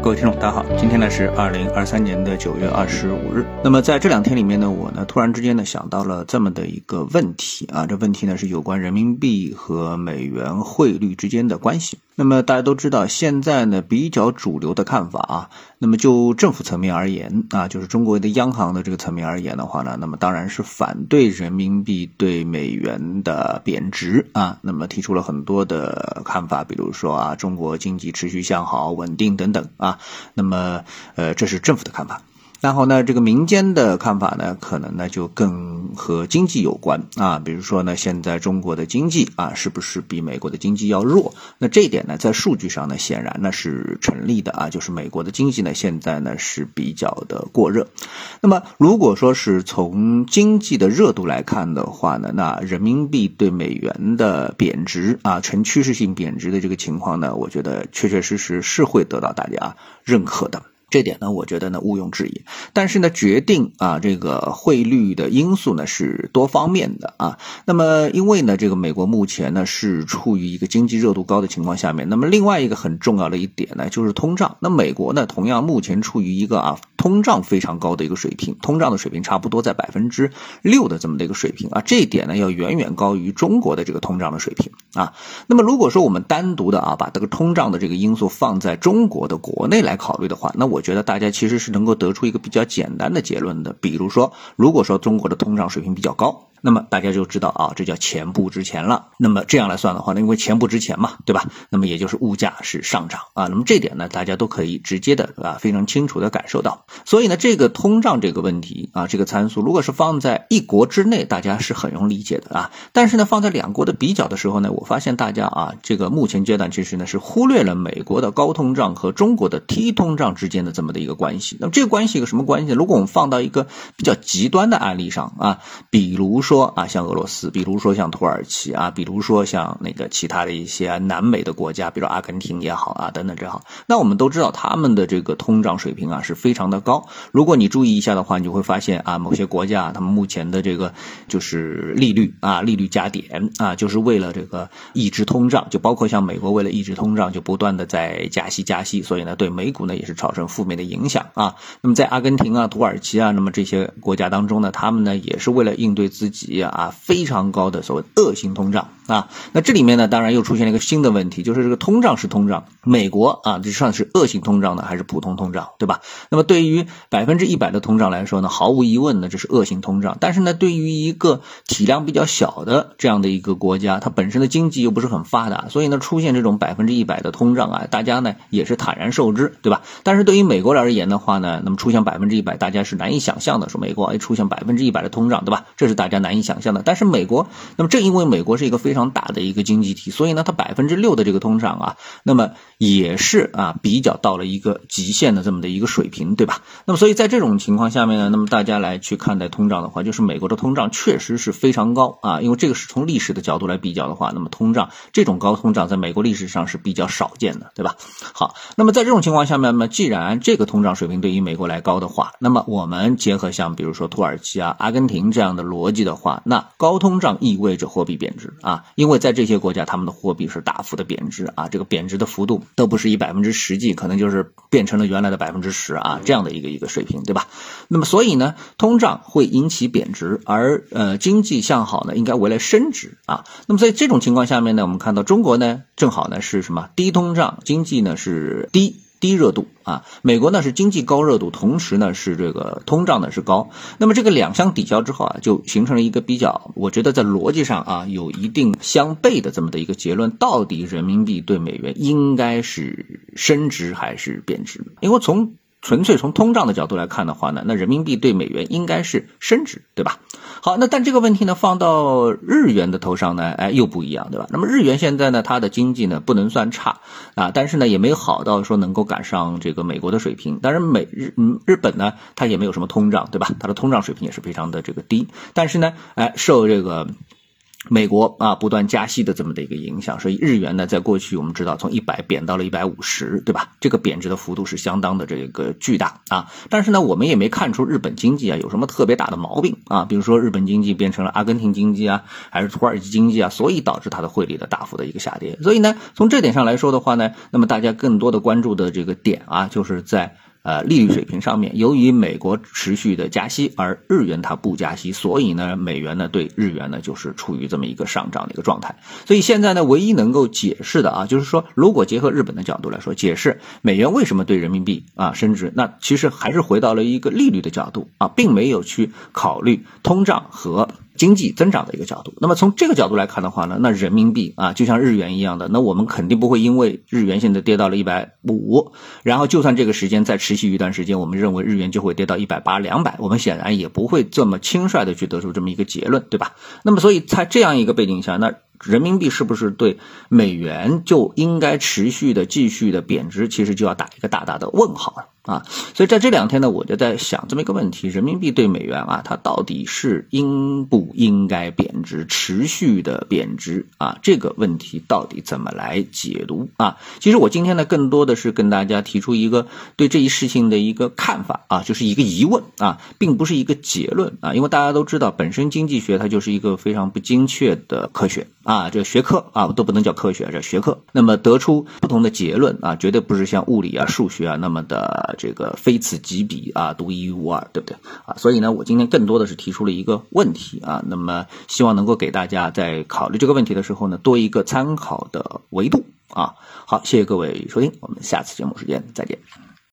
各位听众，大家好，今天呢是二零二三年的九月二十五日。那么在这两天里面呢，我呢突然之间呢想到了这么的一个问题啊，这问题呢是有关人民币和美元汇率之间的关系。那么大家都知道，现在呢比较主流的看法啊，那么就政府层面而言啊，就是中国的央行的这个层面而言的话呢，那么当然是反对人民币对美元的贬值啊，那么提出了很多的看法，比如说啊，中国经济持续向好、稳定等等啊，那么呃，这是政府的看法。然后呢，这个民间的看法呢，可能呢就更和经济有关啊，比如说呢，现在中国的经济啊，是不是比美国的经济要弱？那这一点呢，在数据上呢，显然呢是成立的啊，就是美国的经济呢，现在呢是比较的过热。那么，如果说是从经济的热度来看的话呢，那人民币对美元的贬值啊，呈趋势性贬值的这个情况呢，我觉得确确实实是会得到大家认可的。这点呢，我觉得呢毋庸置疑。但是呢，决定啊这个汇率的因素呢是多方面的啊。那么，因为呢这个美国目前呢是处于一个经济热度高的情况下面。那么另外一个很重要的一点呢就是通胀。那美国呢同样目前处于一个啊通胀非常高的一个水平，通胀的水平差不多在百分之六的这么的一个水平啊。这一点呢要远远高于中国的这个通胀的水平啊。那么如果说我们单独的啊把这个通胀的这个因素放在中国的国内来考虑的话，那我。我觉得大家其实是能够得出一个比较简单的结论的，比如说，如果说中国的通胀水平比较高。那么大家就知道啊，这叫钱不值钱了。那么这样来算的话呢，因为钱不值钱嘛，对吧？那么也就是物价是上涨啊。那么这点呢，大家都可以直接的啊，非常清楚的感受到。所以呢，这个通胀这个问题啊，这个参数如果是放在一国之内，大家是很容易理解的啊。但是呢，放在两国的比较的时候呢，我发现大家啊，这个目前阶段其实呢是忽略了美国的高通胀和中国的低通胀之间的这么的一个关系。那么这个关系有什么关系呢？如果我们放到一个比较极端的案例上啊，比如。说说啊，像俄罗斯，比如说像土耳其啊，比如说像那个其他的一些南美的国家，比如阿根廷也好啊，等等这好，那我们都知道他们的这个通胀水平啊是非常的高。如果你注意一下的话，你就会发现啊，某些国家他们目前的这个就是利率啊，利率加点啊，就是为了这个抑制通胀，就包括像美国为了抑制通胀，就不断的在加息加息，所以呢，对美股呢也是造成负面的影响啊。那么在阿根廷啊、土耳其啊，那么这些国家当中呢，他们呢也是为了应对自己。级啊，非常高的所谓恶性通胀啊，那这里面呢，当然又出现了一个新的问题，就是这个通胀是通胀，美国啊，这算是恶性通胀呢，还是普通通胀，对吧？那么对于百分之一百的通胀来说呢，毫无疑问呢，这是恶性通胀。但是呢，对于一个体量比较小的这样的一个国家，它本身的经济又不是很发达，所以呢，出现这种百分之一百的通胀啊，大家呢也是坦然受之，对吧？但是对于美国而言的话呢，那么出现百分之一百，大家是难以想象的，说美国哎出现百分之一百的通胀，对吧？这是大家难。难以想象的，但是美国，那么正因为美国是一个非常大的一个经济体，所以呢，它百分之六的这个通胀啊，那么也是啊比较到了一个极限的这么的一个水平，对吧？那么所以在这种情况下面呢，那么大家来去看待通胀的话，就是美国的通胀确实是非常高啊，因为这个是从历史的角度来比较的话，那么通胀这种高通胀在美国历史上是比较少见的，对吧？好，那么在这种情况下面，呢既然这个通胀水平对于美国来高的话，那么我们结合像比如说土耳其啊、阿根廷这样的逻辑的。话那高通胀意味着货币贬值啊，因为在这些国家他们的货币是大幅的贬值啊，这个贬值的幅度都不是以百分之十计，可能就是变成了原来的百分之十啊这样的一个一个水平，对吧？那么所以呢，通胀会引起贬值，而呃经济向好呢，应该为了升值啊。那么在这种情况下面呢，我们看到中国呢，正好呢是什么低通胀，经济呢是低。低热度啊，美国呢是经济高热度，同时呢是这个通胀呢是高，那么这个两相抵消之后啊，就形成了一个比较，我觉得在逻辑上啊有一定相悖的这么的一个结论，到底人民币对美元应该是升值还是贬值？因为从纯粹从通胀的角度来看的话呢，那人民币对美元应该是升值，对吧？好，那但这个问题呢，放到日元的头上呢，哎，又不一样，对吧？那么日元现在呢，它的经济呢不能算差啊，但是呢也没有好到说能够赶上这个美国的水平。当然，美日嗯日本呢，它也没有什么通胀，对吧？它的通胀水平也是非常的这个低，但是呢，哎，受这个。美国啊不断加息的这么的一个影响，所以日元呢，在过去我们知道从一百贬到了一百五十，对吧？这个贬值的幅度是相当的这个巨大啊。但是呢，我们也没看出日本经济啊有什么特别大的毛病啊，比如说日本经济变成了阿根廷经济啊，还是土耳其经济啊，所以导致它的汇率的大幅的一个下跌。所以呢，从这点上来说的话呢，那么大家更多的关注的这个点啊，就是在。呃，利率水平上面，由于美国持续的加息，而日元它不加息，所以呢，美元呢对日元呢就是处于这么一个上涨的一个状态。所以现在呢，唯一能够解释的啊，就是说，如果结合日本的角度来说，解释美元为什么对人民币啊升值，那其实还是回到了一个利率的角度啊，并没有去考虑通胀和。经济增长的一个角度，那么从这个角度来看的话呢，那人民币啊，就像日元一样的，那我们肯定不会因为日元现在跌到了一百五，然后就算这个时间再持续一段时间，我们认为日元就会跌到一百八、两百，我们显然也不会这么轻率的去得出这么一个结论，对吧？那么所以在这样一个背景下，那。人民币是不是对美元就应该持续的继续的贬值？其实就要打一个大大的问号了啊！所以在这两天呢，我就在想这么一个问题：人民币对美元啊，它到底是应不应该贬值，持续的贬值啊？这个问题到底怎么来解读啊？其实我今天呢，更多的是跟大家提出一个对这一事情的一个看法啊，就是一个疑问啊，并不是一个结论啊，因为大家都知道，本身经济学它就是一个非常不精确的科学。啊，这学科啊都不能叫科学，这学科。那么得出不同的结论啊，绝对不是像物理啊、数学啊那么的这个非此即彼啊，独一无二，对不对啊？所以呢，我今天更多的是提出了一个问题啊，那么希望能够给大家在考虑这个问题的时候呢，多一个参考的维度啊。好，谢谢各位收听，我们下次节目时间再见。